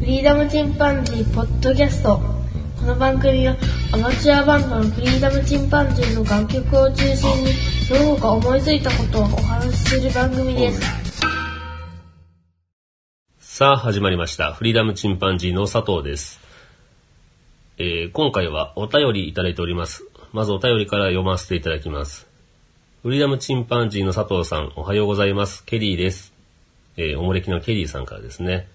フリーダムチンパンジーポッドキャストこの番組はアマチュアバンドのフリーダムチンパンジーの楽曲を中心にその他思いついたことをお話しする番組ですさあ始まりました。フリーダムチンパンジーの佐藤です。えー今回はお便りいただいております。まずお便りから読ませていただきます。フリーダムチンパンジーの佐藤さん、おはようございます。ケリーです。えーおもれきのケリーさんからですね。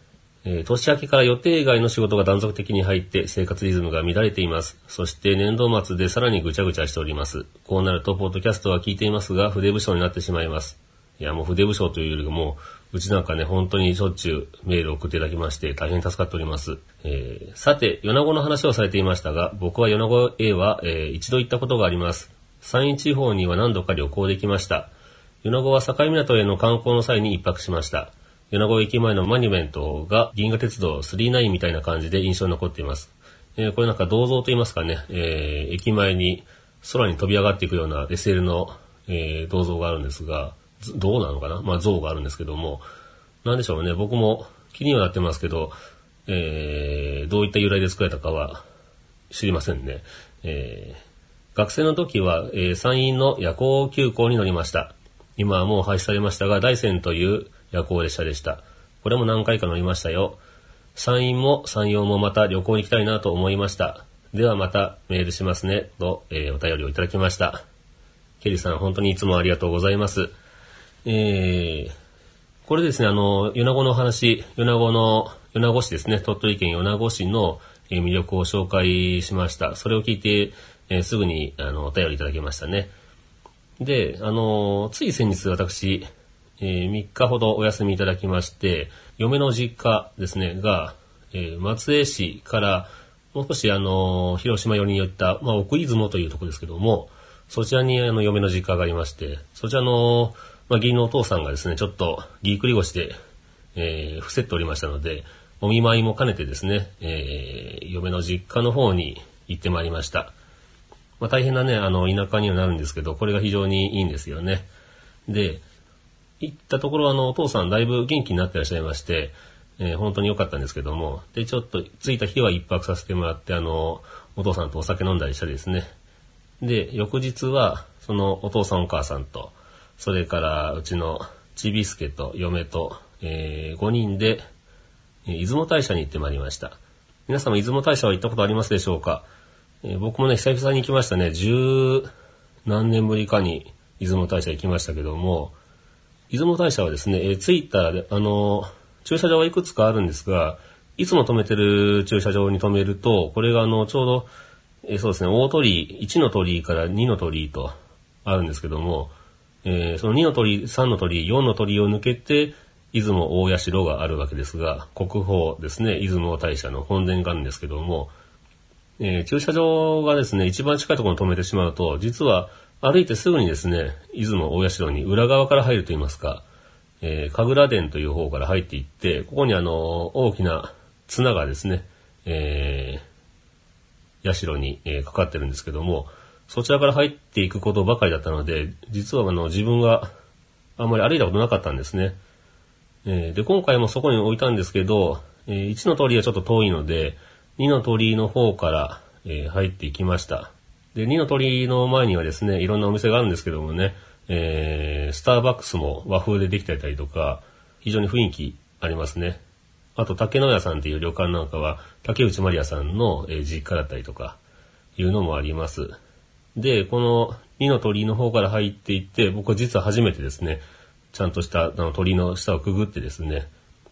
えー年明けから予定外の仕事が断続的に入って生活リズムが乱れています。そして年度末でさらにぐちゃぐちゃしております。こうなると、ポッドキャストは聞いていますが、筆部署になってしまいます。いや、もう筆部署というよりも、うちなんかね、本当にしょっちゅうメールを送っていただきまして、大変助かっております。えーさて、米子の話をされていましたが、僕は米子 A は、えー一度行ったことがあります。山陰地方には何度か旅行できました。米子は境港への観光の際に一泊しました。米子駅前のマニュメントが銀河鉄道39みたいな感じで印象に残っています。えーこれなんか銅像と言いますかね、えー駅前に空に飛び上がっていくような SL の、えー銅像があるんですが、銅なのかな？まあ像があるんですけども、なんでしょうね、僕も気にはなってますけど、えーどういった由来で作られたかは知りませんね。えー学生の時は、えー山陰の夜行急行に乗りました。今はもう廃止されましたが、大山という夜行列車でした。これも何回か乗りましたよ。山陰も山陽もまた旅行に行きたいなと思いました。ではまたメールしますね、と、えーお便りをいただきました。ケリーさん、本当にいつもありがとうございます。えー、これですね、あの、米子の話、米子の、米子市ですね、鳥取県米子市の魅力を紹介しました。それを聞いて、えーすぐに、あの、お便りいただきましたね。で、あの、つい先日私、えー3日ほどお休みいただきまして、嫁の実家ですね、が、えー松江市から、もう少しあの、広島寄りに寄った、まあ、奥出雲というとこですけども、そちらにあの、嫁の実家がありまして、そちらの、まあ、義理のお父さんがですね、ちょっと、ぎっくり腰で、えー伏せっておりましたので、お見舞いも兼ねてですね、えー嫁の実家の方に行ってまいりました。まあ、大変なね、あの、田舎にはなるんですけど、これが非常にいいんですよね。で、行ったところ、あの、お父さんだいぶ元気になってらっしゃいまして、えー本当に良かったんですけども、で、ちょっと着いた日は一泊させてもらって、あの、お父さんとお酒飲んだりしたりですね。で、翌日は、そのお父さんお母さんと、それからうちのちびすけと嫁と、え5人で、えー出雲大社に行ってまいりました。皆様、出雲大社は行ったことありますでしょうか、えー僕もね、久々に行きましたね。十何年ぶりかに出雲大社行きましたけども、出雲大社はですね、えー着いたらで、あの駐車場はいくつかあるんですが、いつも止めてる駐車場に止めると、これがあの、ちょうど、えーそうですね、大鳥居、1の鳥居から2の鳥居とあるんですけども、えーその2の鳥居、3の鳥居、4の鳥を抜けて、出雲大社があるわけですが、国宝ですね、出雲大社の本殿があるんですけども、えー駐車場がですね、一番近いところに止めてしまうと、実は歩いてすぐにですね、出雲大社に裏側から入ると言いますか、えー、神楽殿という方から入っていって、ここにあの、大きな綱がですね、えー、社に、えーかかってるんですけども、そちらから入っていくことばかりだったので、実はあの、自分があんまり歩いたことなかったんですね。えーで、今回もそこに置いたんですけど、えー1の通りはちょっと遠いので、2の鳥居の方から、えー入っていきました。で、2の鳥の前にはですね、いろんなお店があるんですけどもね、えースターバックスも和風でできてたりとか、非常に雰囲気ありますね。あと、竹野屋さんっていう旅館なんかは、竹内まりやさんの、え実家だったりとか、いうのもあります。で、この2の鳥居の方から入っていって、僕は実は初めてですね、ちゃんとしたあの鳥居の下をくぐってですね、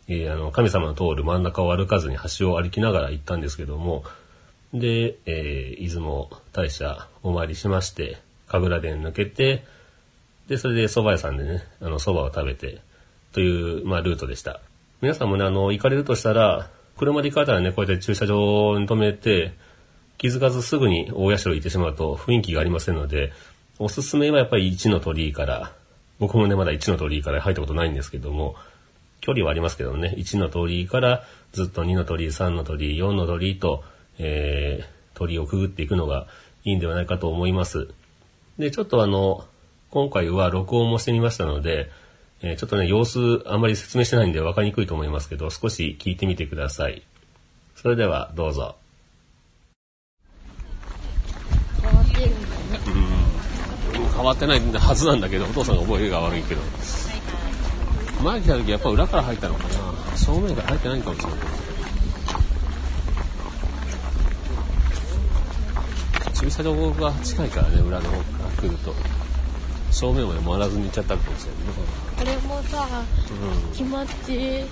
えーあの神様の通る真ん中を歩かずに橋を歩きながら行ったんですけども、で、えー出雲大社お参りしまして、神楽殿抜けて、で、それで蕎麦屋さんでね、あの蕎麦を食べて、という、まあ、ルートでした。皆さんもね、あの、行かれるとしたら、車で行かれたらね、こうやって駐車場に止めて、気づかずすぐに大社行ってしまうと雰囲気がありませんので、おすすめはやっぱり1の鳥居から、僕もね、まだ1の鳥居から入ったことないんですけども、距離はありますけどね、1の鳥居からずっと2の鳥居、3の鳥居、4の鳥居と、えー、鳥居をくぐっていくのがいいんではないかと思います。で、ちょっとあの、今回は録音もしてみましたので、えーちょっとね、様子あんまり説明してないんで分かりにくいと思いますけど、少し聞いてみてください。それではどうぞ。変わってるんだね。変わってないはずなんだけど、お父さんが覚えが悪いけど。前来た時やっぱ裏から入ったのかな正面から入ってないかもしれない。駐車場が近いからね、裏の方から来ると。正面まで回らずに行っちゃったかもしれないね。これもさ、うん。気持ち、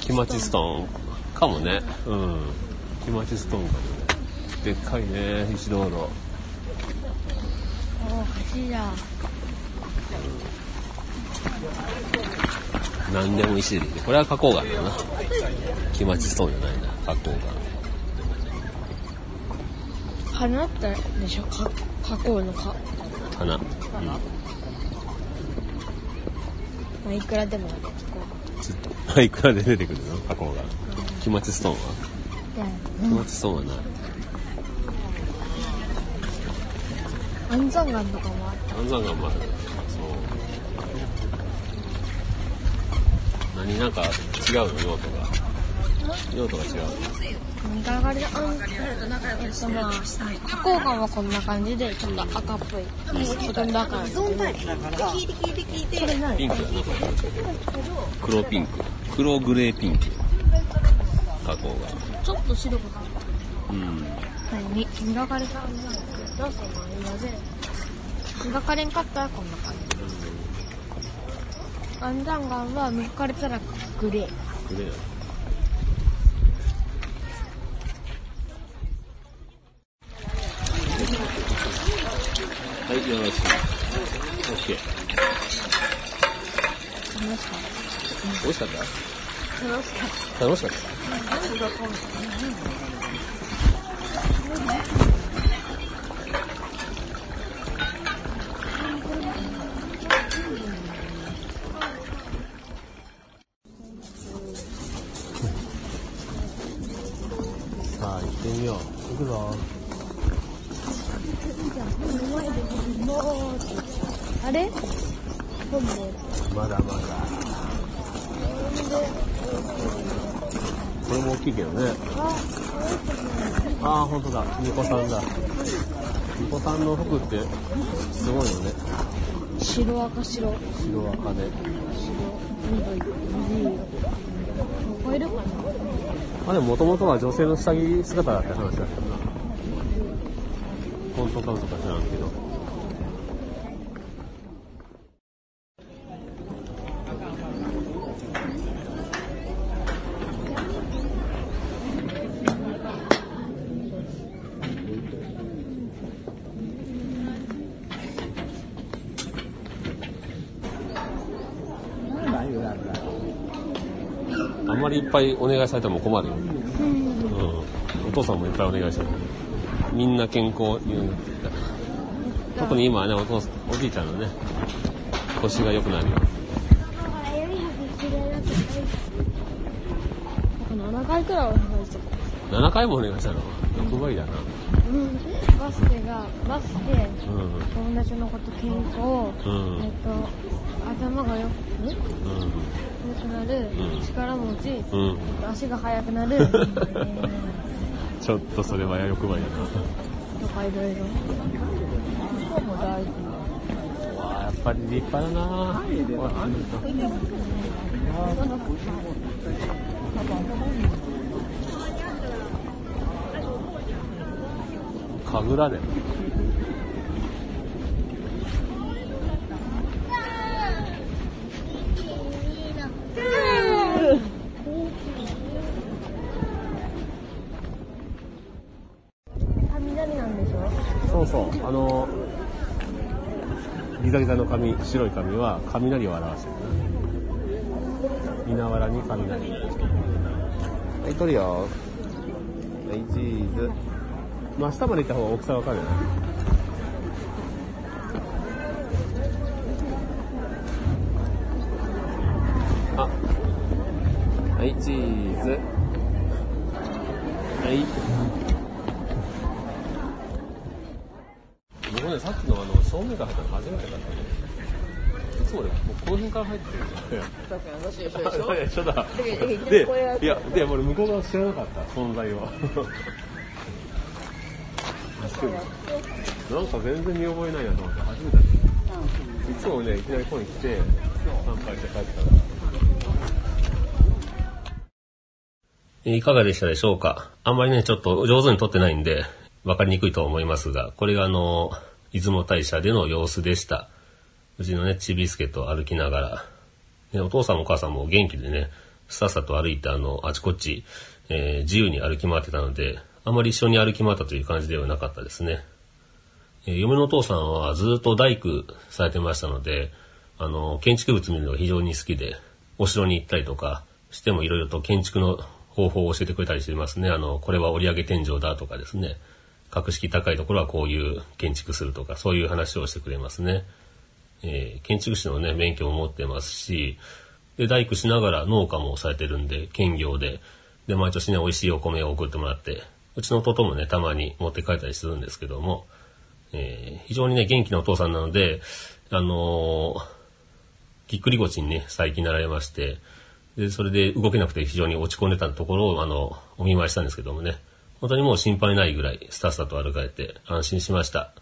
気持ちストーンかもね。うん。気持ちストーンかもね。でっかいね、石道路。お橋だ。何でも石でできてこれは花崗岩だな。気持ちストーンじゃないな、花崗花ってでしょ？か、加工のか？岩。花？まあ、いくらでもある。ずっと。いくらで出てくるの？花崗岩。気持ちストーンは？気持ちストーンはない。安山岩とかもあった。安山岩もある。そう。何なんか違うの？用途が。用途が違う。見上がりのあん、えっとまあ、花崗岩はこん。な感じで、ちょっと赤っぽい。ほとん。ど赤なん。ですけど。これ何ピンク、黒ピンク。黒グレーピンク。花崗岩。ちょっと白くなったうん。はい、み磨かれたん。じゃないけど、その間で、磨かれん。かったらこん。な感じ。安山岩は磨かれたらグレー。グレーだ。はい、よろしく。オッケー。楽しかっ美味しんの服ってすごいよね。白赤白。白、白赤で。緑、水色。ここいるかなまあでももともとは女性の下着姿だって話だった。な本当か嘘か知らんけどりいっぱいお願いされても困るよ、うん、お父さんもいっぱいお願いして。るみんな健康に特に今はねお父さんおじいちゃんのね腰が良くなるよ。7回くらいお願いしてた。7回もお願いしたの？6倍だな。うん。バスケが、バスケ、うん。友達のこと健康、うん。えっと、頭がよく、んくなる、うん。力持ち、んうん。足が速くなる、えーちょっとそれは欲張りだとかいろいろ。もう大事。なわあやっぱり立派だな。神楽だよ雷なんでしょそうそうあのギザギザの紙白い紙は雷を表してる稲わらに雷はい取るよ。はいチーズ。真下まで行った方が大きさわかるよあはいチーズ。はい。僕ね、さっきのあの正面から入ったの初めてだったね。つもね、もうこの辺から入ってるじゃん。確かに私一緒でしょ一緒だ。で、いや、で、俺向こう側知らなかった、存在は。なんか全然見覚えないなと思って、初めてだった。いつもね、いきなりここに来て、参拝して帰ってたから。いかがでしたでしょうか？あんまりね、ちょっと上手に撮ってないんで、わかりにくいと思いますが、これがあの、出雲大社での様子でした。うちのね、ちびすけと歩きながら、ね、お父さんもお母さんも元気でね、さっさと歩いてあの、あちこち、えー自由に歩き回ってたので、あまり一緒に歩き回ったという感じではなかったですね。えー嫁のお父さんはずっと大工されてましたので、あの、建築物見るのが非常に好きで、お城に行ったりとかしてもいろいろと建築の方法を教えてくれたりしてますね。あの、これは折り上げ天井だとかですね。格式高いところはこういう建築するとか、そういう話をしてくれますね。えー建築士のね、免許も持ってますし、で、大工しながら農家もされてるんで、兼業で、で、毎年ね、美味しいお米を送ってもらって、うちの弟もね、たまに持って帰ったりするんですけども、えー非常にね、元気なお父さんなので、あのーぎっくり腰にね、最近なられまして、で、それで動けなくて非常に落ち込んでたところを、あの、お見舞いしたんですけどもね、本当にもう心配ないぐらい、スタスタと歩かれて安心しました。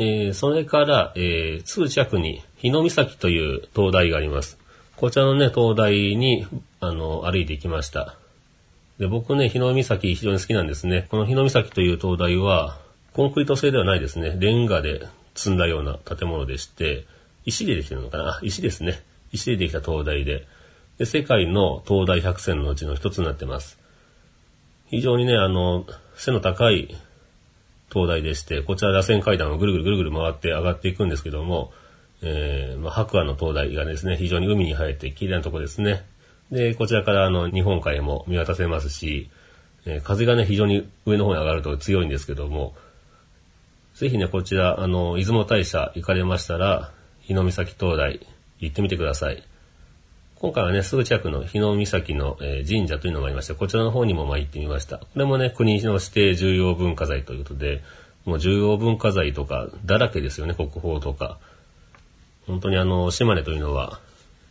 えーそれから、えーすぐ近くに、日野岬という灯台があります。こちらのね、灯台に、あの、歩いていきました。で、僕ね、日野岬非常に好きなんですね。この日野岬という灯台は、コンクリート製ではないですね。レンガで積んだような建物でして、石でできてるのかな？あ石ですね。石でできた灯台で。で、世界の灯台100選のうちの一つになってます。非常にね、あの、背の高い灯台でして、こちら螺旋階段をぐるぐるぐるぐる回って上がっていくんですけども、えーまあ、白亜の灯台がですね、非常に海に生えて綺麗なとこですね。で、こちらからあの、日本海も見渡せますし、えー風がね、非常に上の方に上がると強いんですけども、ぜひね、こちら、あの、出雲大社行かれましたら、日野岬灯台行ってみてください。今回はね、すぐ近くの日野岬の、え神社というのがありまして、こちらの方にもまあ行ってみました。これもね、国の指定重要文化財ということで、もう重要文化財とかだらけですよね、国宝とか。本当にあの、島根というのは、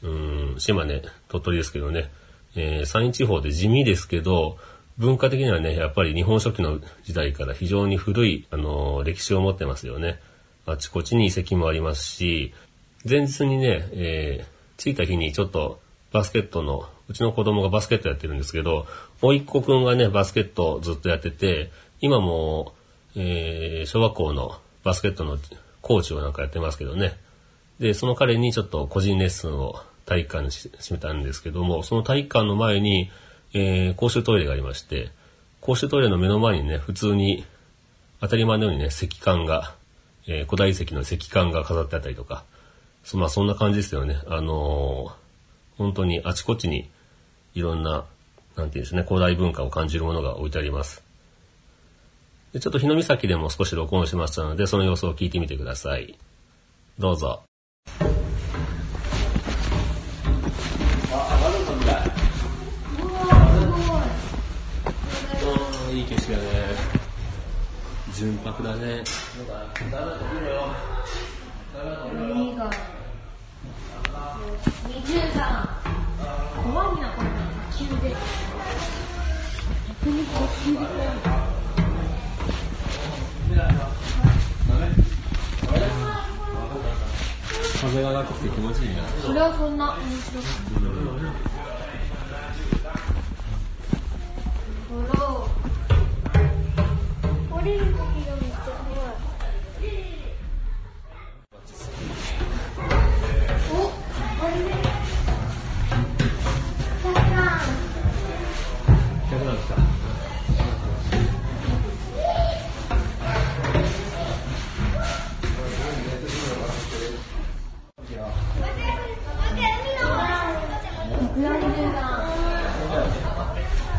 うん、島根、鳥取ですけどね、えー山陰地方で地味ですけど、文化的にはね、やっぱり日本書紀の時代から非常に古い、あのー歴史を持ってますよね。あちこちに遺跡もありますし、前日にね、えー着いた日にちょっとバスケットの、うちの子供がバスケットやってるんですけど、甥っ子くんがね、バスケットずっとやってて、今も、えー小学校のバスケットのコーチをなんかやってますけどね。で、その彼にちょっと個人レッスンを体育館にし閉めたんですけども、その体育館の前に、えー公衆トイレがありまして、公衆トイレの目の前にね、普通に、当たり前のようにね、石棺が、えー古代遺跡の石棺が飾ってあったりとか、そまあそんな感じですよね。あのー本当にあちこちにいろんな、なんていうんですね、古代文化を感じるものが置いてあります。でちょっと日の岬でも少し録音しましたので、その様子を聞いてみてください。どうぞ。あいい景色だね。純白だね。海が20段怖いなこれ急で逆にこっちで怖い風が上がって気持ちいいな。それはそんな面白くないほら降りる時がめっ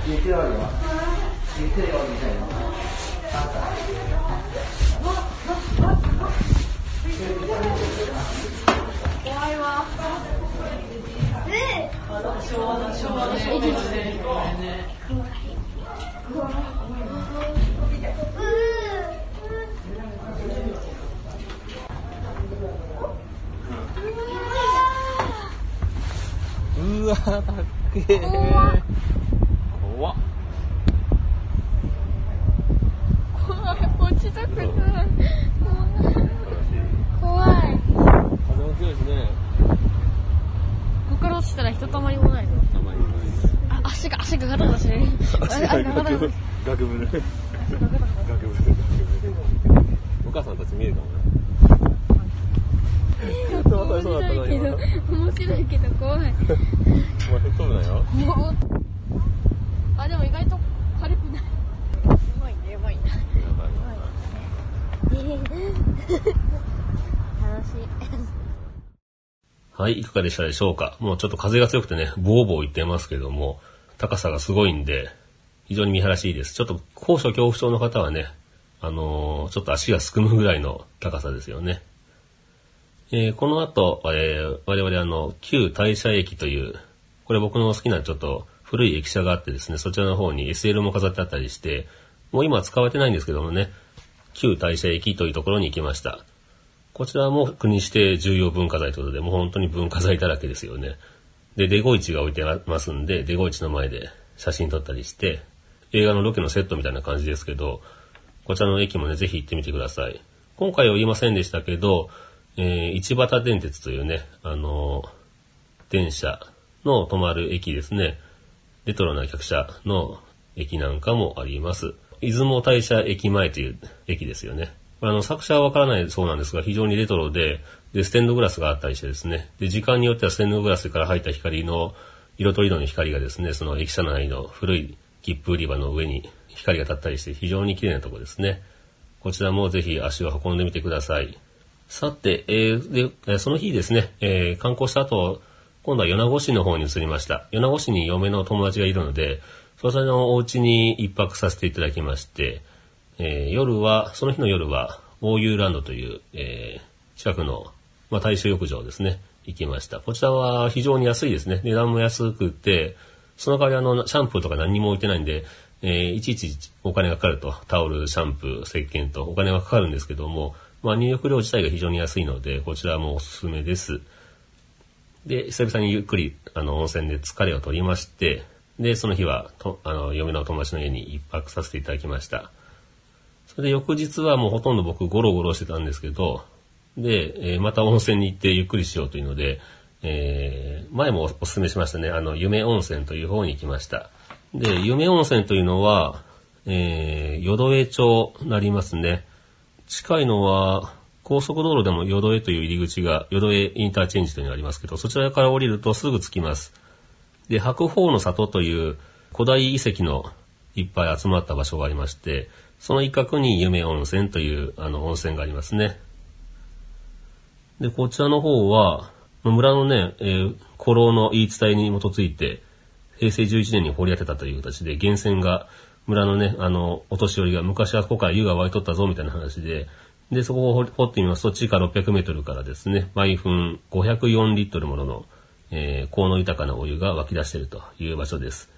怖いわわ、かっけえ。怖っ怖っ。怖い。落ちたくない。怖い。風も強い。しね。ここから落ちたらひとたまりもない。ぞ。たまにあ、足が、足がガタガタしてる。足があガタガタしてる学部で。学部で。お母さんたち見えるかもね。面白い。けど、面白い。けど怖い。お前吹っ飛ぶなよ。あ、でも意外と軽くない。やばいね、やばいね。楽しい。はい、いかがでしたでしょうか？もうちょっと風が強くてね、ボーボー言ってますけども、高さがすごいんで、非常に見晴らしいです。ちょっと高所恐怖症の方はね、あのーちょっと足がすくむぐらいの高さですよね。えーこの後、えー我々あの、旧大社駅という、これ僕の好きなちょっと古い駅舎があってですね、そちらの方に SL も飾ってあったりして、もう今は使われてないんですけどもね、旧大社駅というところに行きました。こちらも国指定重要文化財ということで、もう本当に文化財だらけですよね。で、デゴイチが置いてありますんで、デゴイチの前で写真撮ったりして、映画のロケのセットみたいな感じですけど、こちらの駅もね、ぜひ行ってみてください。今回は言いませんでしたけど、えー、市畑電鉄というね、あのー電車の止まる駅ですね。レトロな客車の駅なんかもあります。出雲大社駅前という駅ですよね。あの、作者はわからないそうなんですが、非常にレトロで、で、ステンドグラスがあったりしてですね。で、時間によってはステンドグラスから入った光の、色とりどりの光がですね、その駅舎内の古い切符売り場の上に光が立ったりして、非常に綺麗なとこですね。こちらもぜひ足を運んでみてください。さて、えーで、その日ですね、えー観光した後、今度は米子市の方に移りました。米子市に嫁の友達がいるので、そちらのお家に一泊させていただきまして、えー夜は、その日の夜は、オーユーランドという、えー近くの、まあ、大衆浴場ですね、行きました。こちらは非常に安いですね。値段も安くて、その代わりあの、シャンプーとか何も置いてないんで、えーいちいちお金がかかると、タオル、シャンプー、石鹸とお金がかかるんですけども、まあ、入浴料自体が非常に安いので、こちらもおすすめです。で、久々にゆっくり、あの、温泉で疲れを取りまして、で、その日は、と、あの、嫁の友達の家に一泊させていただきました。それで翌日はもうほとんど僕ゴロゴロしてたんですけど、で、えーまた温泉に行ってゆっくりしようというので、えー前もおお勧めしましたね、あの、夢温泉という方に行きました。で、夢温泉というのは、えー、淀江町になりますね。近いのは、高速道路でも淀江という入り口が、淀江インターチェンジというのがありますけど、そちらから降りるとすぐ着きます。で、白鳳の里という古代遺跡のいっぱい集まった場所がありまして、その一角に夢温泉というあの温泉がありますね。で、こちらの方は、村のね、えー古老の言い伝えに基づいて、平成11年に掘り当てたという形で、源泉が、村のね、あの、お年寄りが昔はここから湯が湧いとったぞみたいな話で、で、そこを掘ってみますと、地下600メートルからですね、毎分504リットルものの、えー、効能豊かなお湯が湧き出しているという場所です。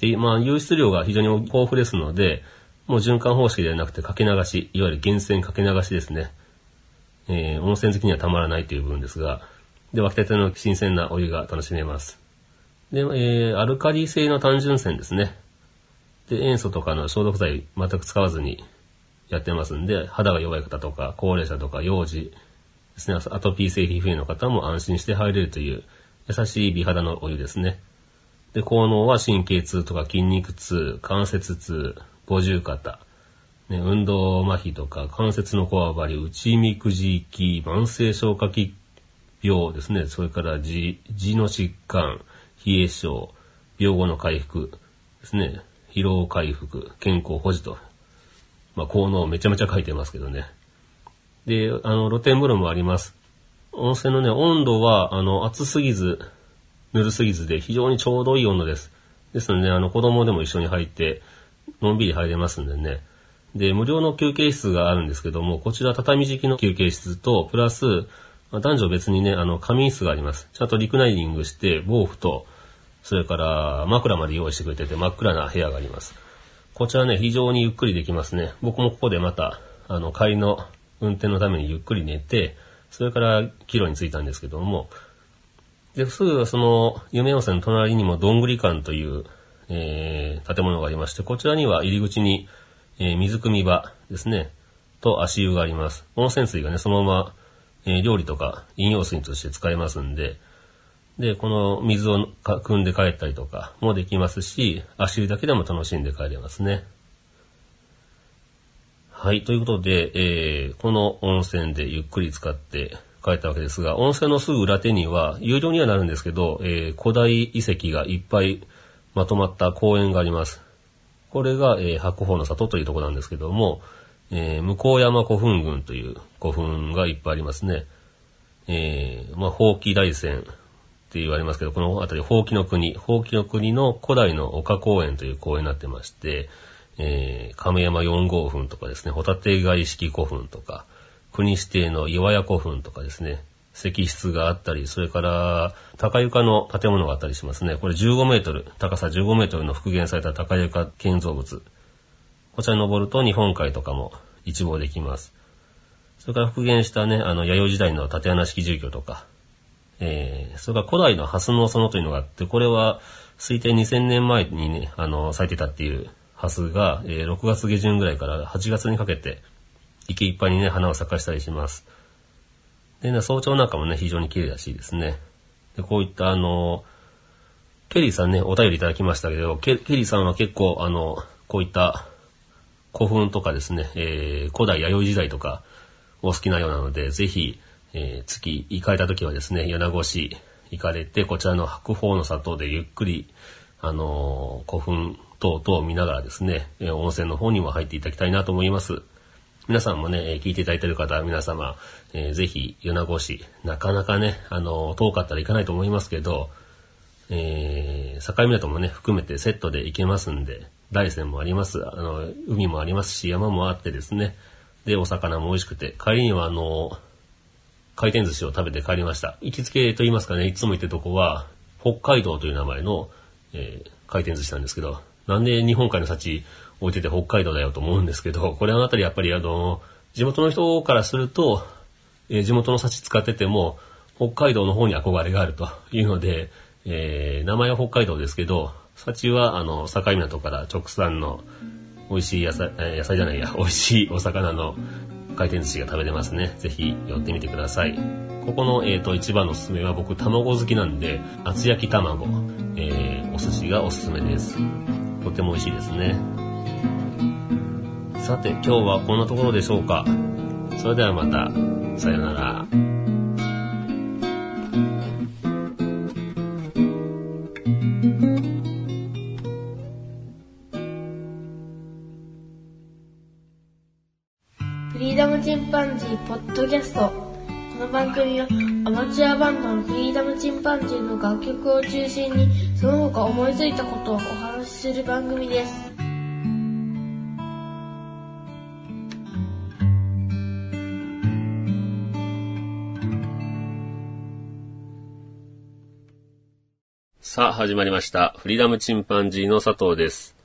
で、まあ、湧出量が非常に豊富ですので、もう循環方式ではなくてかけ流し、いわゆる源泉かけ流しですね。えー温泉好きにはたまらないという部分ですが、で、湧き立ての新鮮なお湯が楽しめます。で、えーアルカリ性の単純泉ですね。で、塩素とかの消毒剤全く使わずにやってますんで、肌が弱い方とか、高齢者とか、幼児ですね、アトピー性皮膚炎の方も安心して入れるという優しい美肌のお湯ですね。で、効能は神経痛とか筋肉痛、関節痛、五十肩、ね、運動麻痺とか関節のこわばり、内見くじき、慢性消化器病ですね。それから痔、痔の疾患、冷え症、病後の回復ですね。疲労回復、健康保持と。まあ、効能めちゃめちゃ書いてますけどね。で、あの、露天風呂もあります。温泉のね、温度は、あの、熱すぎず、ぬるすぎずで非常にちょうどいい温度です。ですので、ねあの、子供でも一緒に入って、のんびり入れますんでね。で、無料の休憩室があるんですけども、こちら畳敷きの休憩室と、プラス、男女別にね、あの、仮眠室があります。ちゃんとリクライニングして、毛布と、それから枕まで用意してくれてて、真っ暗な部屋があります。こちらね、非常にゆっくりできますね。僕もここでまた、あの、帰りの運転のためにゆっくり寝て、それから帰路に着いたんですけども、で、すぐその、夢温泉の隣にもどんぐり館という、えー、建物がありまして、こちらには入り口に、えー、水汲み場ですね、と足湯があります。温泉水がね、そのまま、えー、料理とか飲用水として使えますんで、で、この水を汲んで帰ったりとかもできますし、足湯だけでも楽しんで帰れますね。はい、ということで、えー、この温泉でゆっくり使って帰ったわけですが、温泉のすぐ裏手には、有料にはなるんですけど、えー、古代遺跡がいっぱいまとまった公園があります。これが、えー、白鵬の里というとこなんですけども、えー、向山古墳群という古墳がいっぱいありますね。えー、まあ、宝器大山って言われますけど、この辺り、宝器の国、宝器の国の古代の丘公園という公園になってまして、えー、亀山四号墳とかですね、ホタテ貝式古墳とか、国指定の岩屋古墳とかですね、石室があったり、それから高床の建物があったりしますね。これ15メートル、高さ15メートルの復元された高床建造物。こちらに登ると日本海とかも一望できます。それから復元したね、あの、弥生時代の縦穴式住居とか、えー、それから古代の蓮の園というのがあって、これは推定2000年前にね、あの、咲いてたっていう蓮が、えー、6月下旬ぐらいから8月にかけて、池いっぱいにね、花を咲かしたりします。で、ね、早朝なんかもね、非常に綺麗らしいですね。で、こういったあの、ケリーさんね、お便りいただきましたけど、ケケリーさんは結構あの、こういった古墳とかですね、えー、古代弥生時代とかお好きなようなので、ぜひ、えー、月行かれた時はですね、米子市行かれて、こちらの白鳳の里でゆっくり、あのー、古墳等々を見ながらですね、え、温泉の方にも入っていただきたいなと思います。皆さんもね、聞いていただいている方、皆様、えー、ぜひ、米子市、なかなかね、あの、遠かったら行かないと思いますけど、えー、境港もね、含めてセットで行けますんで、大山もあります。あの、海もありますし、山もあってですね、で、お魚も美味しくて、帰りにはあの、回転寿司を食べて帰りました。行きつけと言いますかね、いつも行ってるとこは、北海道という名前の、えー、回転寿司なんですけど、なんで日本海の幸置いてて北海道だよと思うんですけど、これあの辺りやっぱりあの、地元の人からすると、えー、地元の幸使ってても、北海道の方に憧れがあるというので、えー、名前は北海道ですけど、幸はあの、境港から直産の美味しい野菜、野菜じゃないや、美味しいお魚の回転寿司が食べれますね。ぜひ寄ってみてください。ここの、えっ、ー、と、一番のおすすめは僕、卵好きなんで、厚焼き卵、えー、お寿司がおすすめです。とても美味しいですね。さて、今日はこんなところでしょうか。それではまた、さようなら。チンパンジーポッドキャストこの番組はアマチュアバンドのフリーダムチンパンジーの楽曲を中心にその他思いついたことをお話する番組ですさあ始まりましたフリーダムチンパンジーの佐藤です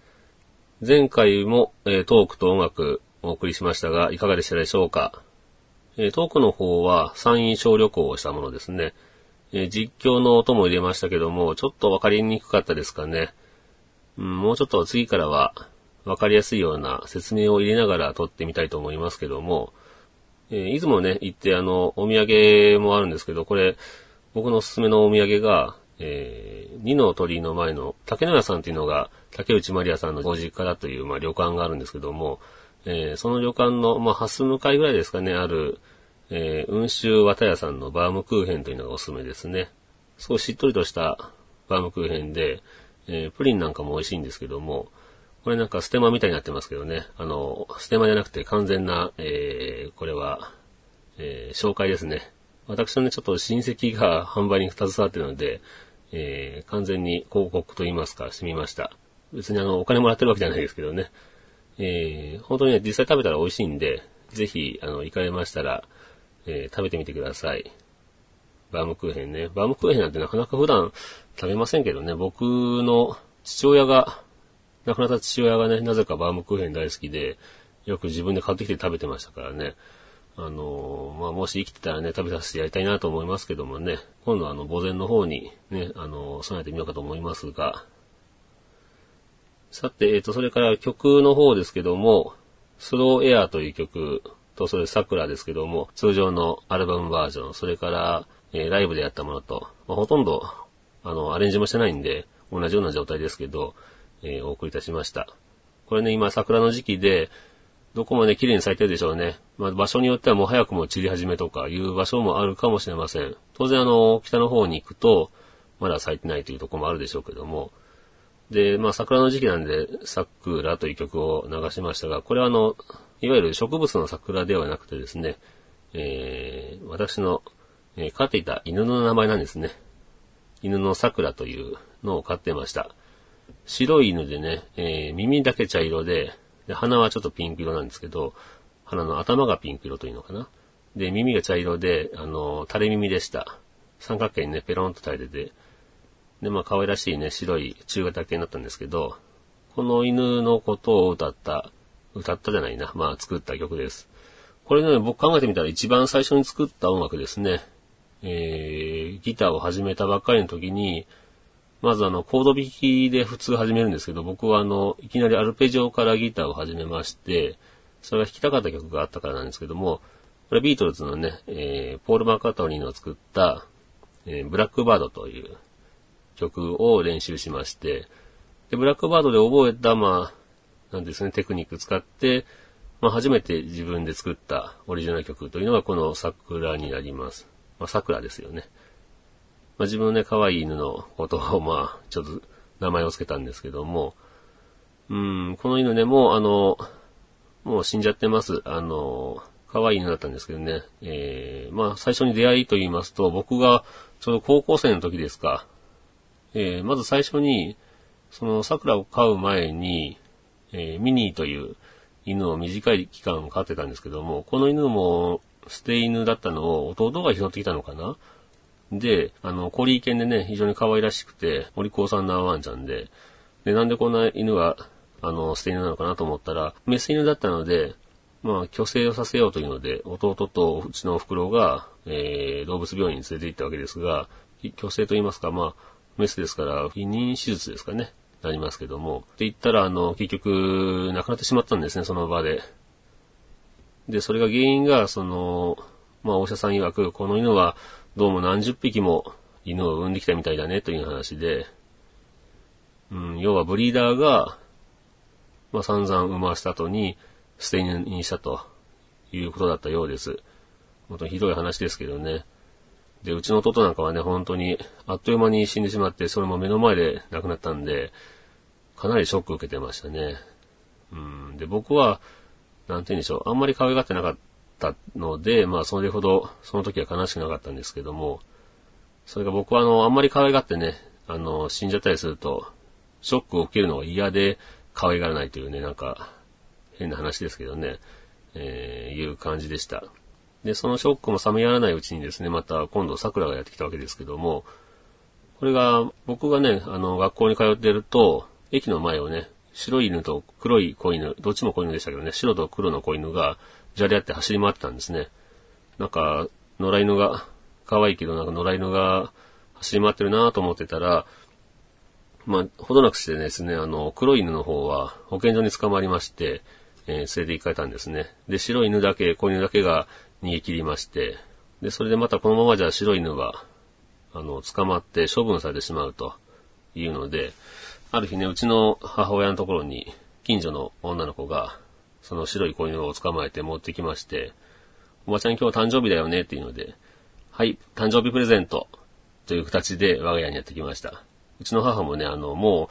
前回も、えー、トークと音楽お送りしましたが、いかがでしたでしょうか？えー、トークの方は山陰小旅行をしたものですね。えー、実況の音も入れましたけども、ちょっとわかりにくかったですかね。うん、もうちょっと次からはわかりやすいような説明を入れながら撮ってみたいと思いますけども、えー、出雲ね、行ってあの、お土産もあるんですけど、これ、僕のおすすめのお土産が、えー、二の鳥居の前の竹野屋さんっていうのが、竹内まりやさんのご実家だという、まあ、旅館があるんですけども、えー、その旅館の、まあ、ハス向かいぐらいですかね、ある、えー、雲州綿屋さんのバームクーヘンというのがおすすめですね。少ししっとりとしたバームクーヘンで、えー、プリンなんかも美味しいんですけども、これなんかステマみたいになってますけどね。あの、ステマじゃなくて完全な、えー、これは、えー、紹介ですね。私のね、ちょっと親戚が販売に携わってるので、えー、完全に広告と言いますか、してみました。別にあの、お金もらってるわけじゃないですけどね。えー、本当にね、実際食べたら美味しいんで、ぜひ、あの、行かれましたら、えー、食べてみてください。バームクーヘンね。バームクーヘンなんてなかなか普段食べませんけどね、僕の父親が、亡くなった父親がね、なぜかバームクーヘン大好きで、よく自分で買ってきて食べてましたからね。ああの、まあ、もし生きてたらね、食べさせてやりたいなと思いますけどもね、今度あの、墓前の方にね、あの、備えてみようかと思いますが、さて、えっ、と、それから曲の方ですけども、スローエアーという曲と、それ桜ですけども、通常のアルバムバージョン、それから、えー、ライブでやったものと、まあ、ほとんど、あの、アレンジもしてないんで、同じような状態ですけど、えー、お送りいたしました。これね、今桜の時期で、どこもね、綺麗に咲いてるでしょうね。まあ、場所によってはもう早くも散り始めとかいう場所もあるかもしれません。当然あの、北の方に行くと、まだ咲いてないというとこもあるでしょうけども。で、まあ、桜の時期なんで、桜という曲を流しましたが、これはあの、いわゆる植物の桜ではなくてですね、えー、私の、えー、飼っていた犬の名前なんですね。犬の桜というのを飼ってました。白い犬でね、えー、耳だけ茶色で、で、鼻はちょっとピンク色なんですけど、鼻の頭がピンク色というのかな。で、耳が茶色で、あの、垂れ耳でした。三角形にね、ペロンと垂れてて。で、まあ、可愛らしいね、白い中型犬だったんですけど、この犬のことを歌った、歌ったじゃないな、まあ、作った曲です。これね、僕考えてみたら一番最初に作った音楽ですね。えー、ギターを始めたばっかりの時に、まずあの、コード弾きで普通始めるんですけど、僕はあの、いきなりアルペジオからギターを始めまして、それが弾きたかった曲があったからなんですけども、これビートルズのね、えー、ポール・マーカートニーの作った、えー、ブラックバードという曲を練習しまして、で、ブラックバードで覚えた、まあ、なんですね、テクニック使って、まあ、初めて自分で作ったオリジナル曲というのがこの桜になります。まあ、桜ですよね。まあ、自分のね、可愛い犬のことを、まあ、ちょっと名前を付けたんですけども、うん、この犬ね、もうあの、もう死んじゃってます。あの、可愛い犬だったんですけどね。えー、まあ、最初に出会いと言いますと、僕がちょうど高校生の時ですか。えー、まず最初に、その桜を飼う前に、えー、ミニーという犬を短い期間飼ってたんですけども、この犬も捨て犬だったのを弟が拾ってきたのかな？で、あの、コリー犬でね、非常に可愛らしくて、森高さんのワンちゃんで、で、なんでこんな犬が、あの、捨て犬なのかなと思ったら、メス犬だったので、まあ、虚勢をさせようというので、弟とうちのお袋が、えー、動物病院に連れて行ったわけですが、虚勢と言いますか、まあ、メスですから、避妊手術ですかね、なりますけども。って言ったら、あの、結局、亡くなってしまったんですね、その場で。で、それが原因が、その、まあ、お医者さん曰く、この犬は、どうも何十匹も犬を産んできたみたいだねという話で、うん、要はブリーダーが、まあ、散々産ました後に捨て犬にしたということだったようです。本当にひどい話ですけどね。で、うちの弟なんかはね、本当にあっという間に死んでしまって、それも目の前で亡くなったんで、かなりショックを受けてましたね。うん、で、僕は、なんて言うんでしょう、あんまり可愛がってなかったので、まあそれほどその時は悲しくなかったんですけども、それが僕はあの、あんまり可愛がってね、あの、死んじゃったりすると、ショックを受けるのが嫌で可愛がらないというね、なんか、変な話ですけどね、えー、いう感じでした。で、そのショックも冷めやらないうちにですね、また今度桜がやってきたわけですけども、これが、僕がね、あの、学校に通ってると、駅の前をね、白い犬と黒い子犬、どっちも子犬でしたけどね、白と黒の子犬がじゃれ合って走り回ってたんですね。なんか、野良犬が、可愛いけどなんか野良犬が走り回ってるなと思ってたら、まあ、ほどなくしてですね、あの、黒い犬の方は保健所に捕まりまして、えー、連れて行かれたんですね。で、白い犬だけ、子犬だけが逃げ切りまして、で、それでまたこのままじゃ白い犬は、あの、捕まって処分されてしまうというので、ある日ね、うちの母親のところに、近所の女の子が、その白い子犬を捕まえて持ってきまして、おばちゃん今日誕生日だよねっていうので、はい、誕生日プレゼントという形で我が家にやってきました。うちの母もね、あの、も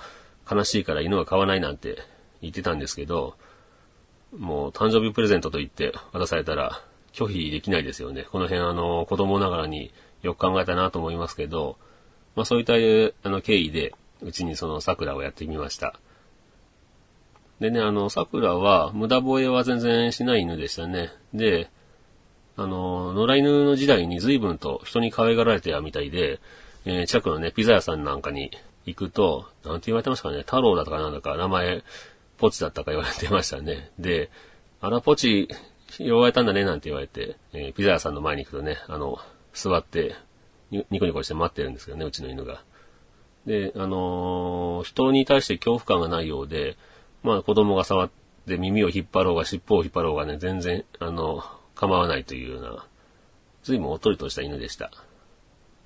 う悲しいから犬は飼わないなんて言ってたんですけど、もう誕生日プレゼントと言って渡されたら拒否できないですよね。この辺あの、子供ながらによく考えたなと思いますけど、まあそういったあの経緯で、うちにその桜をやってみました。でね、あの、桜は無駄吠えは全然しない犬でしたね。で、あの、野良犬の時代に随分と人に可愛がられてやみたいで、えー、近くのね、ピザ屋さんなんかに行くと、なんて言われてますかね、太郎だとかなんだか、名前、ポチだったか言われてましたね。で、あらポチ、呼ばれたんだねなんて言われて、えーピザ屋さんの前に行くとね、あの、座って、ニコニコして待ってるんですけどね、うちの犬が。で、あのー人に対して恐怖感がないようで、まあ子供が触って耳を引っ張ろうが尻尾を引っ張ろうがね、全然、あの、構わないというような、随分おっとりとした犬でした。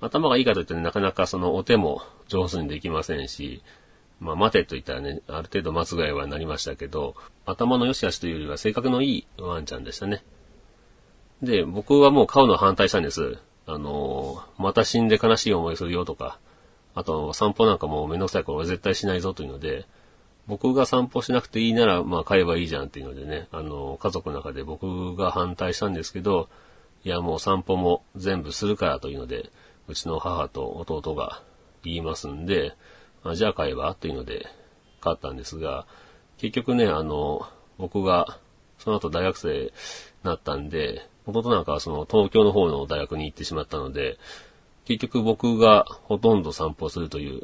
頭がいいかといってね、なかなかそのお手も上手にできませんし、まあ待てと言ったらね、ある程度待つぐらいはなりましたけど、頭の良し悪しというよりは性格のいいワンちゃんでしたね。で、僕はもう飼うの反対したんです。あのーまた死んで悲しい思いするよとか、あと散歩なんかもうめんどくさいから俺絶対しないぞというので、僕が散歩しなくていいなら、まあ飼えばいいじゃんっていうのでね、あの家族の中で僕が反対したんですけど、いやもう散歩も全部するからというので、うちの母と弟が言いますんで、あじゃあ買えばというので買ったんですが、結局ね、あの、僕がその後大学生になったんで、弟なんかはその東京の方の大学に行ってしまったので、結局僕がほとんど散歩するという、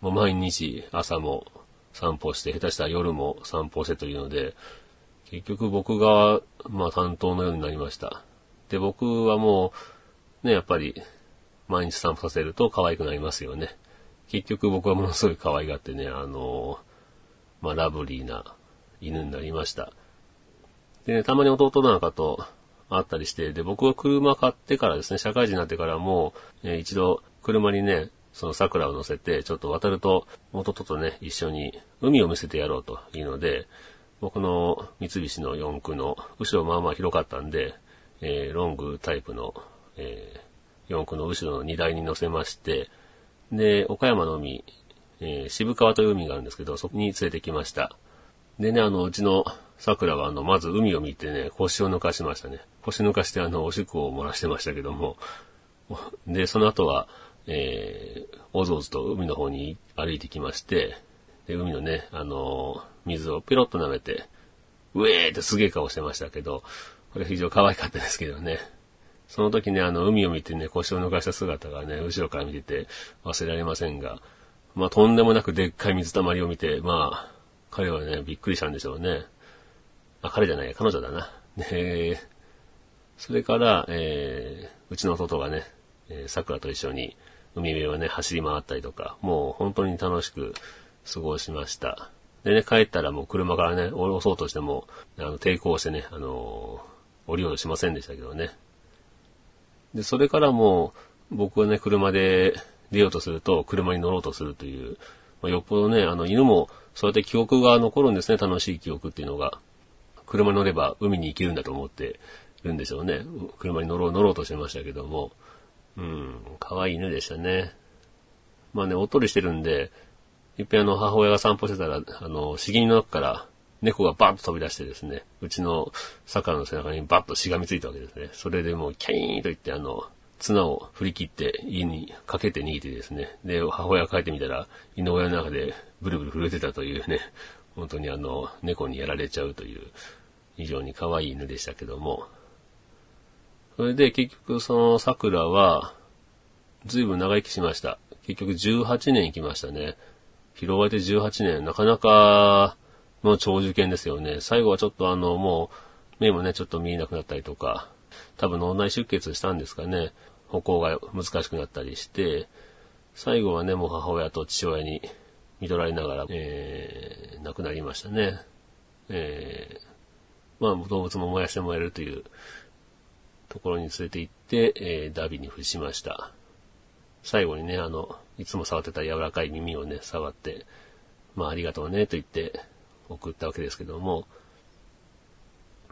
もう毎日朝も散歩して、下手したら夜も散歩してというので、結局僕が、まあ担当のようになりました。で、僕はもう、ね、やっぱり、毎日散歩させると可愛くなりますよね。結局僕はものすごい可愛がってね、あのまあラブリーな犬になりました。でね、たまに弟なんかと会ったりして、で、僕は車買ってからですね、社会人になってからも、えー一度車にね、その桜を乗せて、ちょっと渡ると、弟とね、一緒に海を見せてやろうというので、僕の三菱の四駆の後ろまあまあ広かったんで、えーロングタイプの、えー四駆の後ろの荷台に乗せまして、で、岡山の海、えー渋川という海があるんですけど、そこに連れてきました。でね、あの、うちの桜は、あの、まず海を見てね、腰を抜かしましたね。腰抜かして、あの、おしっこを漏らしてましたけども。で、その後は、えー、おずおずと海の方に歩いてきまして、で、海のね、あの水をピロッと舐めて、うえーってすげえ顔してましたけど、これ非常に可愛かったですけどね。その時ね、あの、海を見てね、腰を抜かした姿がね、後ろから見てて忘れられませんが、まあ、とんでもなくでっかい水たまりを見て、まあ、彼はね、びっくりしたんでしょうね。あ、彼じゃない、彼女だな。で、それから、えー、うちの弟がね、えー桜と一緒に海辺をね、走り回ったりとか、もう本当に楽しく過ごしました。でね、帰ったらもう車からね、降ろそうとしても、あの、抵抗してね、あのー降りようとしませんでしたけどね。で、それからもう、僕はね、車で出ようとすると、車に乗ろうとするという、まあ、よっぽどね、あの、犬も、そうやって記憶が残るんですね、楽しい記憶っていうのが。車に乗れば海に行けるんだと思ってるんでしょうね。車に乗ろう乗ろうとしてましたけども。うん、可愛い犬でしたね。まあね、おっとりしてるんで、いっぺんあの、母親が散歩してたら、あの、茂みの中から猫がバッと飛び出してですね、うちの桜の背中にバッとしがみついたわけですね。それでもう、キャイーンと言って、あの、綱を振り切って家にかけて逃げてですね。で、母親が帰ってみたら、犬小屋の中でブルブル震えてたというね、本当にあの、猫にやられちゃうという、非常に可愛い犬でしたけども。それで結局その桜は、ずいぶん長生きしました。結局18年生きましたね。拾われて18年、なかなかの長寿犬ですよね。最後はちょっとあの、もう、目もね、ちょっと見えなくなったりとか、多分脳内出血したんですかね。歩行が難しくなったりして、最後はね、もう母親と父親に見取られながら、えー、亡くなりましたね。えー、まあ、動物も燃やして燃えるというところに連れて行って、えー、ダビに付しました。最後にね、あの、いつも触ってた柔らかい耳をね、触って、まあ、ありがとうね、と言って送ったわけですけども、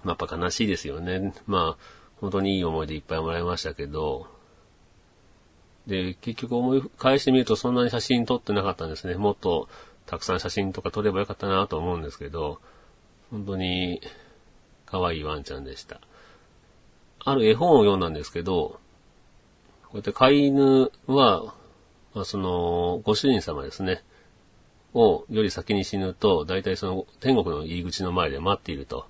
まあ、やっぱ悲しいですよね。まあ、本当にいい思い出いっぱいもらいましたけど、で、結局思い返してみるとそんなに写真撮ってなかったんですね。もっとたくさん写真とか撮ればよかったなと思うんですけど、本当に可愛いワンちゃんでした。ある絵本を読んだんですけど、こうやって飼い犬は、まあ、その、ご主人様ですね。を、より先に死ぬと、大体その、天国の入り口の前で待っていると。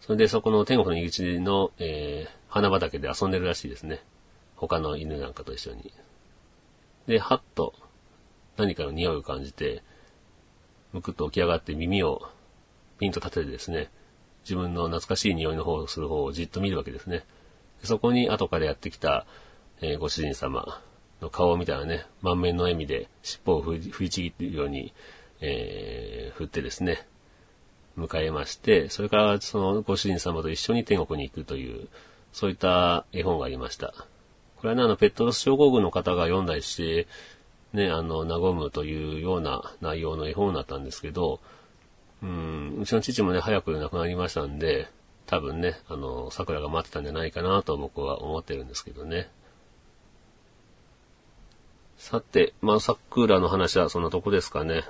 それでそこの天国の入り口の、えー、花畑で遊んでるらしいですね。他の犬なんかと一緒に。で、はっと何かの匂いを感じて、むくっと起き上がって耳をピンと立ててですね、自分の懐かしい匂いの方をする方をじっと見るわけですね。そこに後からやってきた、えー、ご主人様の顔を見たらね、満面の笑みで尻尾を振りちぎっているように、えー、振ってですね、迎えまして、それからそのご主人様と一緒に天国に行くという、そういった絵本がありました。これはね、あの、ペットロス症候群の方が読んだりして、ね、あの、和むというような内容の絵本だったんですけど、うん、うちの父もね、早く亡くなりましたんで、多分ね、あの、桜が待ってたんじゃないかなと僕は思ってるんですけどね。さて、まあ、桜の話はそんなとこですかね。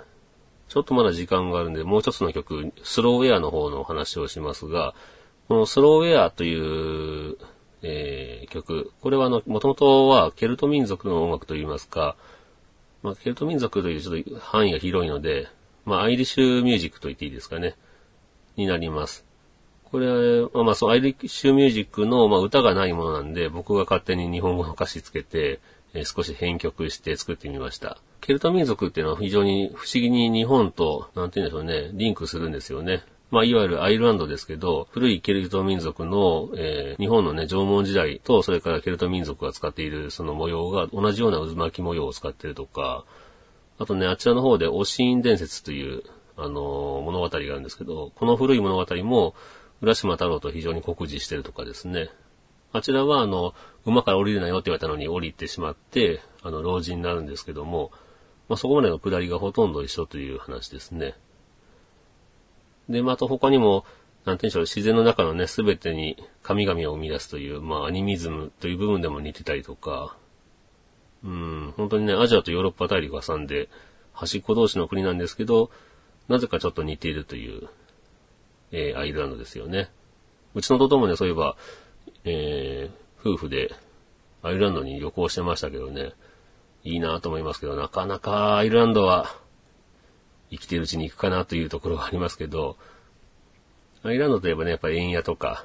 ちょっとまだ時間があるんで、もう一つの曲、スローウェアの方のお話をしますが、このスローウェアという、えー、曲、これはあの、もともとはケルト民族の音楽といいますか、まあ、ケルト民族というちょっと範囲が広いので、まあ、アイリッシュミュージックと言っていいですかね、になります。これは、まあ、そう、アイリッシュミュージックの、まあ、歌がないものなんで、僕が勝手に日本語の歌詞つけて、えー、少し編曲して作ってみました。ケルト民族っていうのは非常に不思議に日本と、なんて言うんでしょうね、リンクするんですよね。まあ、いわゆるアイルランドですけど、古いケルト民族の、えー、日本のね、縄文時代と、それからケルト民族が使っているその模様が同じような渦巻き模様を使っているとか、あとね、あちらの方で、オシーン伝説という、あの、物語があるんですけど、この古い物語も、浦島太郎と非常に酷似してるとかですね。あちらは、あの、馬から降りるなよって言われたのに降りてしまって、あの、老人になるんですけども、まあ、そこまでの下りがほとんど一緒という話ですね。で、また他にも、なんて言うんでしょう、自然の中のね、すべてに神々を生み出すという、まあ、アニミズムという部分でも似てたりとか、うん、本当にね、アジアとヨーロッパ大陸が挟んで、端っこ同士の国なんですけど、なぜかちょっと似ているという、えー、アイルランドですよね。うちの弟もね、そういえば、えー、夫婦でアイルランドに旅行してましたけどね、いいなと思いますけど、なかなかアイルランドは生きてるうちに行くかなというところがありますけど、アイルランドといえばね、やっぱ円屋とか、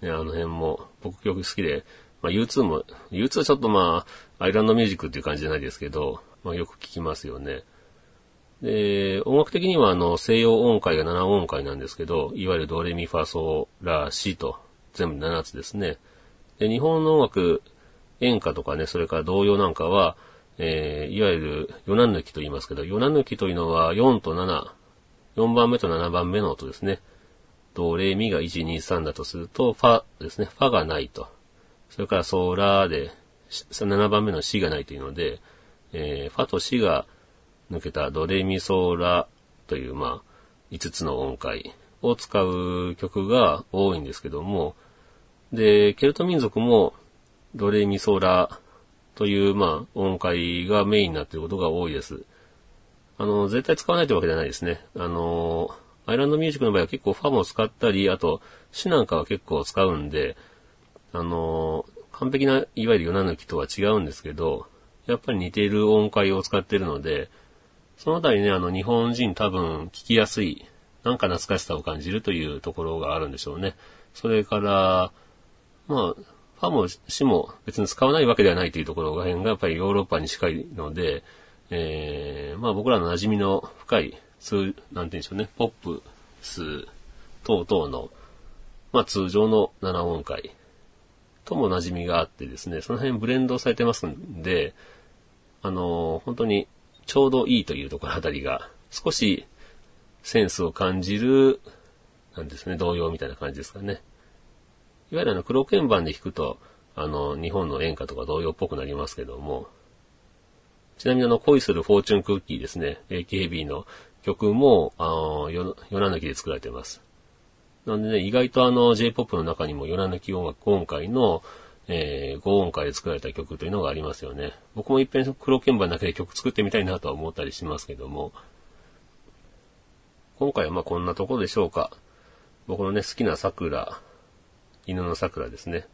ね、あの辺も僕曲好きで、まあ U2 も、U2 はちょっとまあ、アイランドミュージックっていう感じじゃないですけど、まあよく聞きますよね。で、音楽的にはあの、西洋音階が7音階なんですけど、いわゆるドレミファソラシと、全部7つですね。で、日本の音楽、演歌とかね、それから童謡なんかは、えー、いわゆる、ヨナ抜きと言いますけど、ヨナ抜きというのは4と7、4番目と7番目の音ですね。ドレミが1、2、3だとすると、ファですね。ファがないと。それからソーラーで、7番目のシがないというので、えー、ファとシが抜けたドレミソーラという、まあ、5つの音階を使う曲が多いんですけども、で、ケルト民族もドレミソーラという、まあ、音階がメインになっていることが多いです。あの、絶対使わないというわけではないですね。あの、アイランドミュージックの場合は結構ファも使ったり、あと、シなんかは結構使うんで、あの、完璧な、いわゆるヨナ抜きとは違うんですけど、やっぱり似ている音階を使ってるので、そのあたりね、あの、日本人多分聞きやすい、なんか懐かしさを感じるというところがあるんでしょうね。それから、まあ、ファもシも別に使わないわけではないというところがやっぱりヨーロッパに近いので、えー、まあ僕らの馴染みの深い、通、なんて言うんでしょうね、ポップス等々の、まあ通常の7音階とも馴染みがあってですね、その辺ブレンドされてますんで、あの、本当にちょうどいいというところあたりが、少しセンスを感じる、なんですね、童謡みたいな感じですかね。いわゆるあの黒鍵盤で弾くと、あの、日本の演歌とか童謡っぽくなりますけども、ちなみにあの、恋するフォーチュンクッキーですね、AKB の曲も、あの、よ、よな抜きで作られてます。なんでね、意外とあの、J-POP の中にもよな抜き音楽今回の、えー、合音階で作られた曲というのがありますよね。僕も一遍黒鍵盤だけで曲作ってみたいなとは思ったりしますけども、今回はまあこんなところでしょうか。僕のね、好きな桜、犬の桜ですね。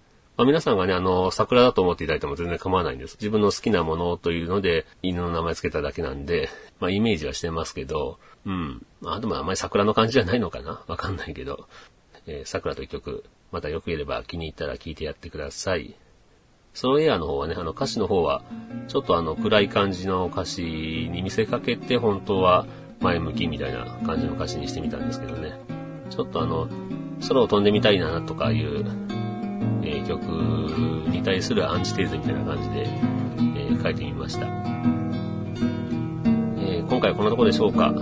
まあ、皆さんがね、あの、桜だと思っていただいても全然構わないんです。自分の好きなものというので、犬の名前つけただけなんで、まあ、イメージはしてますけど、うん。まあ、でもあんまり桜の感じじゃないのかな？わかんないけど。えー、桜という曲、またよく言えれば気に入ったら聴いてやってください。ソロエアの方はね、あの歌詞の方は、ちょっとあの暗い感じの歌詞に見せかけて、本当は前向きみたいな感じの歌詞にしてみたんですけどね。ちょっとあの、空を飛んでみたいなとかいう、えー、曲に対するアンチテーゼみたいな感じで、えー、書いてみました。えー、今回はこんなとこでしょうか。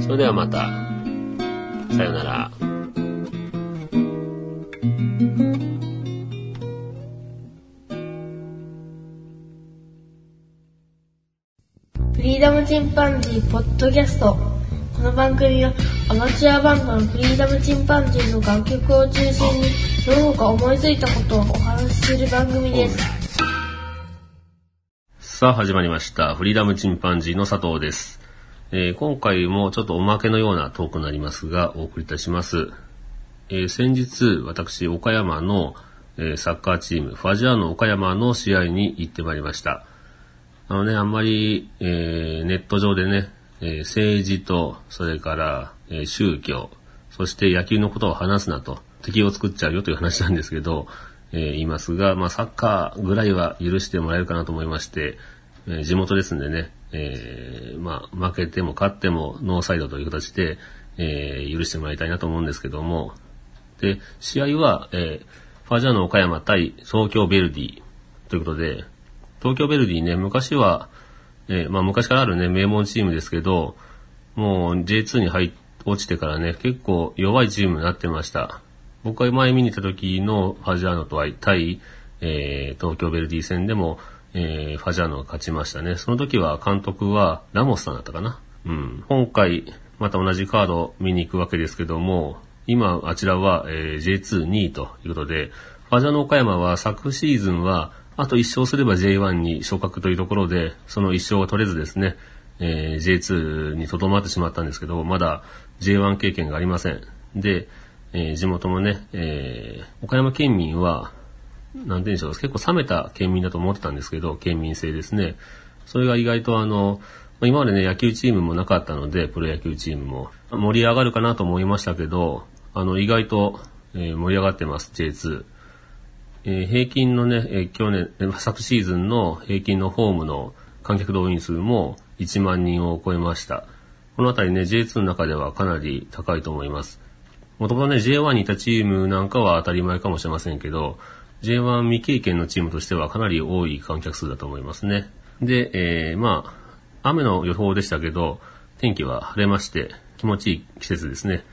それではまた。さようなら。フリーダムチンパンジーポッドキャストこの番組はアマチュアバンドのフリーダムチンパンジーの楽曲を中心にどこか思いついたことをお話しする番組です。さあ始まりました。フリーダムチンパンジーの佐藤です、えー、今回もちょっとおまけのようなトークになりますがお送りいたします、えー、先日私岡山の、えー、サッカーチームファジアーノ岡山の試合に行ってまいりました。あのね、あんまり、えー、ネット上でね、え、政治と、それから、え、宗教、そして野球のことを話すなと、敵を作っちゃうよという話なんですけど、えー、言いますが、まあ、サッカーぐらいは許してもらえるかなと思いまして、えー、地元ですんでね、えー、まあ、負けても勝ってもノーサイドという形で、え、許してもらいたいなと思うんですけども、で、試合は、え、ファジャーノ岡山対東京ベルディということで、東京ヴェルディね、昔は、えー、まあ昔からあるね、名門チームですけど、もう J2 に入落ちてからね、結構弱いチームになってました。僕が前見に行った時のファジャーノとは対、えー、東京ヴェルディ戦でも、えー、ファジャーノが勝ちましたね。その時は監督はラモスさんだったかな。うん。今回、また同じカード見に行くわけですけども、今、あちらは、えー、J22 位ということで、ファジャーノ岡山は昨シーズンはあと1勝すれば J1 に昇格というところで、その1勝が取れずですね、えー、J2 にとどまってしまったんですけど、まだ J1 経験がありません。で、えー、地元もね、えー、岡山県民は、なんて言うんでしょう、結構冷めた県民だと思ってたんですけど、県民性ですね。それが意外とあの、今までね、野球チームもなかったので、プロ野球チームも。盛り上がるかなと思いましたけど、あの、意外と、えー、盛り上がってます、J2。えー、平均のね、えー、去年、昨シーズンの平均のホームの観客動員数も1万人を超えました。このあたりね、J2 の中ではかなり高いと思います。もともとね、J1 にいたチームなんかは当たり前かもしれませんけど、J1 未経験のチームとしてはかなり多い観客数だと思いますね。で、えー、まあ、雨の予報でしたけど、天気は晴れまして、気持ちいい季節ですね。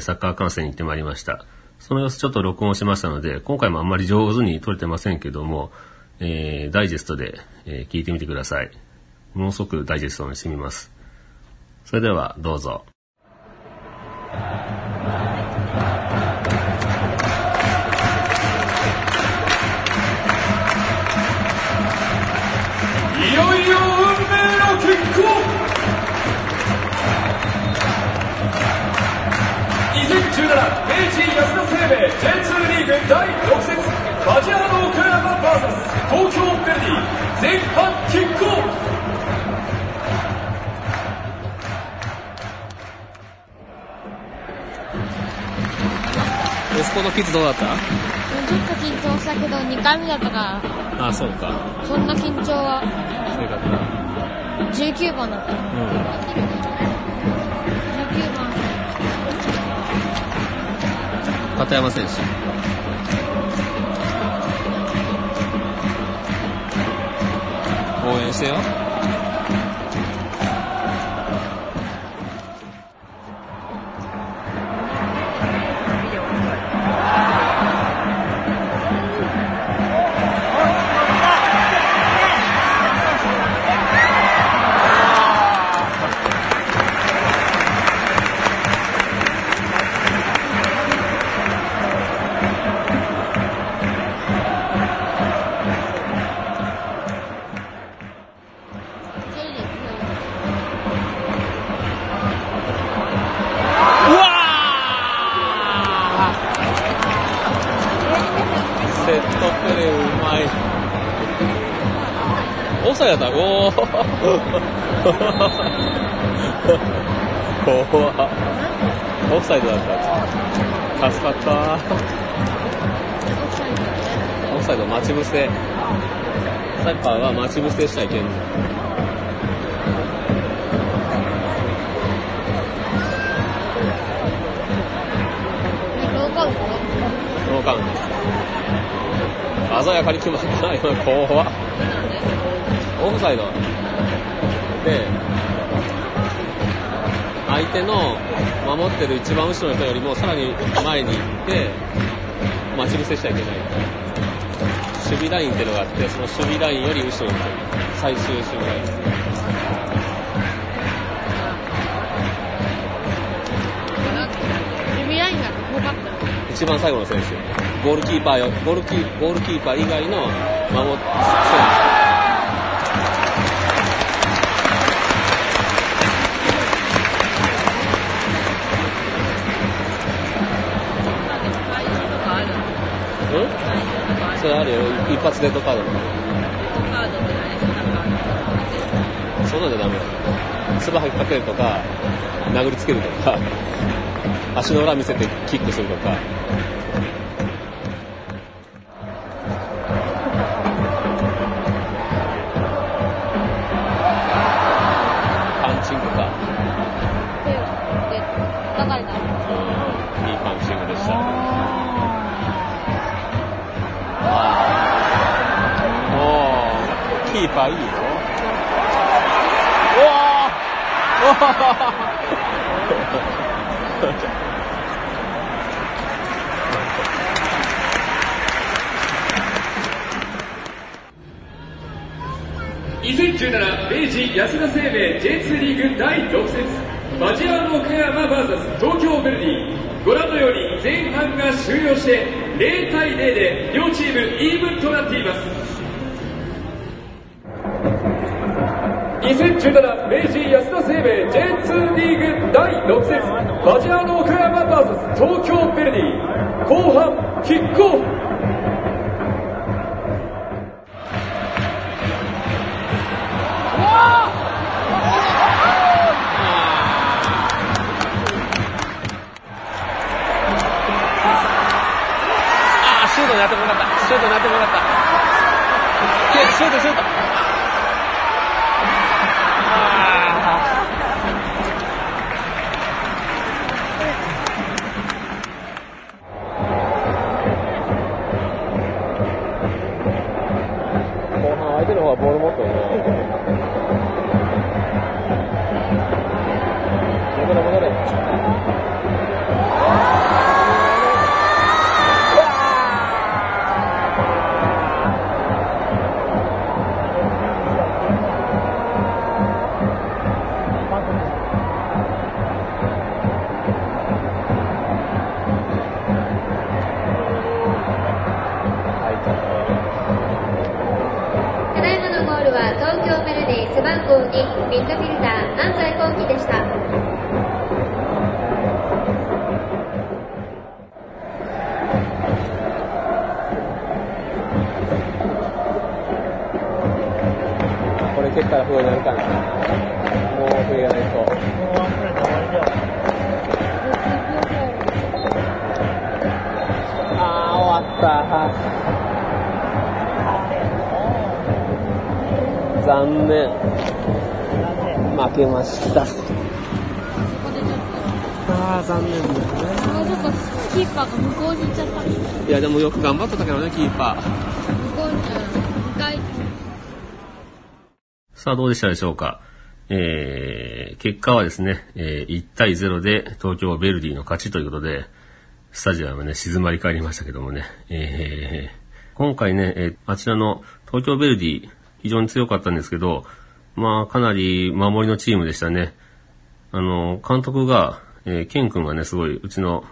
サッカー観戦に行ってまいりました。その様子ちょっと録音しましたので、今回もあんまり上手に撮れてませんけども、えー、ダイジェストで、えー、聞いてみてください。ものすごくダイジェストにしてみます。それでは、どうぞ。いよいよ運命の結婚2017生命 J2 リーグ第6節バジアーノ岡山 VS 東京ヴェルディ前半キックオフ息子のキッズどうだったちょっと緊張したけど2回目だったから。ああそうか。そんな緊張は。かった。19番だった、うん片山選手。応援してよ。さらに前に行って、待ち伏せしちゃいけない。守備ラインっていうのがあって、その守備ラインより後ろに行く。最終守備ライン。一番最後の選手。ゴールキーパーよ、ゴールキー、ゴールキーパー以外の守っ、うん発レッドカードとか。そんなんじゃダメだよ。つば吐きかけるとか、殴りつけるとか、足の裏見せてキックするとか。2017明治安田生命 J2 リー。グ第6節バジアー。ノ岡山 VS 東京ヴェルディ後半キックオフ、シュー。トになってもよかった。シュー。トになってもよかった。シュー。ト、シュー。ト。った。残念。負けました。そこでちょっあー、残念だと、そのちょっとキーパーが向こうに行っちゃった。向いや、でもよく頑張ってたけどね、キーパー。こうに、うん、向かい、さあ、どうでしたでしょうか。えー、結果はですね、えー、1対0で東京ヴェルディの勝ちということで、スタジアムはね、静まり返りましたけどもね、えー、今回ね、えーあちらの東京ヴェルディ、非常に強かったんですけど、まあ、かなり守りのチームでしたね。あの、監督が、えーケン君がね、すごい、うちの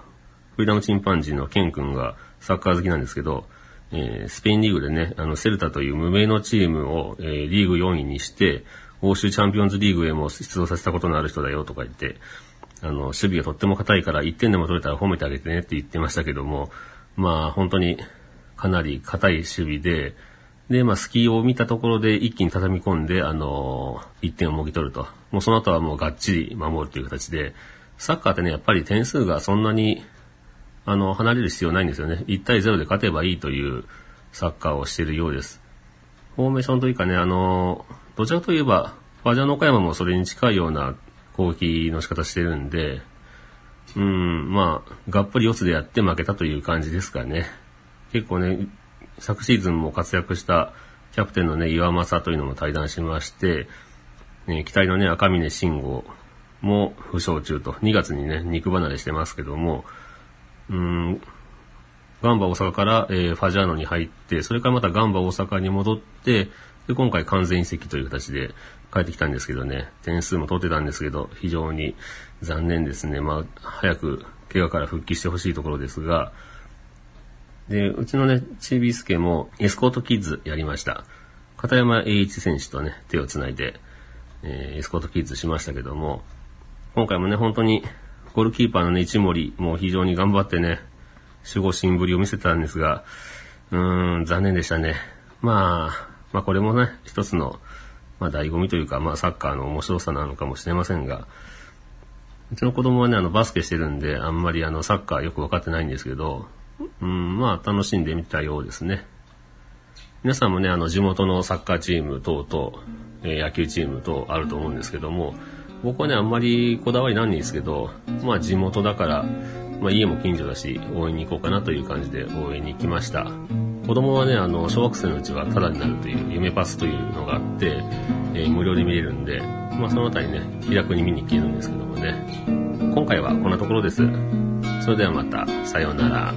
フリーダムチンパンジーのケン君がサッカー好きなんですけど、えースペインリーグでね、あの、セルタという無名のチームを、えーリーグ4位にして、欧州チャンピオンズリーグへも出場させたことのある人だよとか言って、あの、守備がとっても硬いから1点でも取れたら褒めてあげてねって言ってましたけども、まあ本当にかなり硬い守備で、で、まあ、スキーを見たところで一気に畳み込んで、あのー、1点をもぎ取ると。もうその後はもうがっちり守るという形で、サッカーってね、やっぱり点数がそんなに、あの、離れる必要ないんですよね。1対0で勝てばいいというサッカーをしているようです。フォーメーションというかね、あのー、どちらといえば、ファジャーノ岡山もそれに近いような攻撃の仕方してるんで、うん、まあ、がっぷり四つでやって負けたという感じですかね。結構ね、昨シーズンも活躍したキャプテンのね、岩政というのも対談しまして、ね、期待のね、赤峰慎吾も負傷中と、2月にね、肉離れしてますけども、うん、ガンバ大阪から、えーファジャーノに入って、それからまたガンバ大阪に戻って、で、今回完全移籍という形で帰ってきたんですけどね、点数も取ってたんですけど、非常に残念ですね。まあ、早く怪我から復帰してほしいところですが、で、うちのね、チービースケもエスコートキッズやりました。片山栄一選手とね、手をつないで、えーエスコートキッズしましたけども、今回もね、本当に、ゴールキーパーのね、一森も非常に頑張ってね、守護神ぶりを見せたんですが、うーん、残念でしたね。まあ、まあこれもね、一つの、まあ醍醐味というか、まあサッカーの面白さなのかもしれませんが、うちの子供はね、あの、バスケしてるんで、あんまりあの、サッカーよくわかってないんですけど、うん、まあ楽しんでみたようですね。皆さんもね、あの、地元のサッカーチーム等々、えー野球チーム等あると思うんですけども、僕はね、あんまりこだわりないんですけど、まあ地元だから、まあ家も近所だし、応援に行こうかなという感じで応援に行きました。子供はね、あの、小学生のうちはタダになるという夢パスというのがあって、えー無料で見れるんで、まあそのあたりね、気楽に見に行けるんですけどもね。今回はこんなところです。それではまた、さようなら。